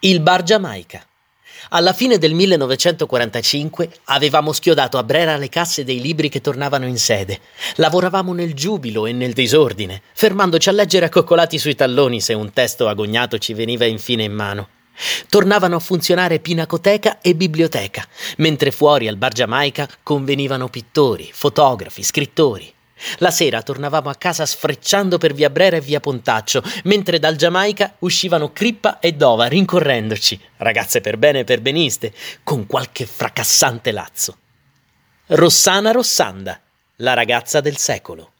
Il bar Giamaica. Alla fine del 1945 avevamo schiodato a Brera le casse dei libri che tornavano in sede. Lavoravamo nel giubilo e nel disordine, fermandoci a leggere accoccolati sui talloni se un testo agognato ci veniva infine in mano. Tornavano a funzionare pinacoteca e biblioteca, mentre fuori al bar Giamaica convenivano pittori, fotografi, scrittori. La sera tornavamo a casa sfrecciando per via Brera e via Pontaccio, mentre dal Giamaica uscivano Crippa e Dova rincorrendoci, ragazze per bene e per beniste, con qualche fracassante lazzo. Rossana Rossanda, la ragazza del secolo.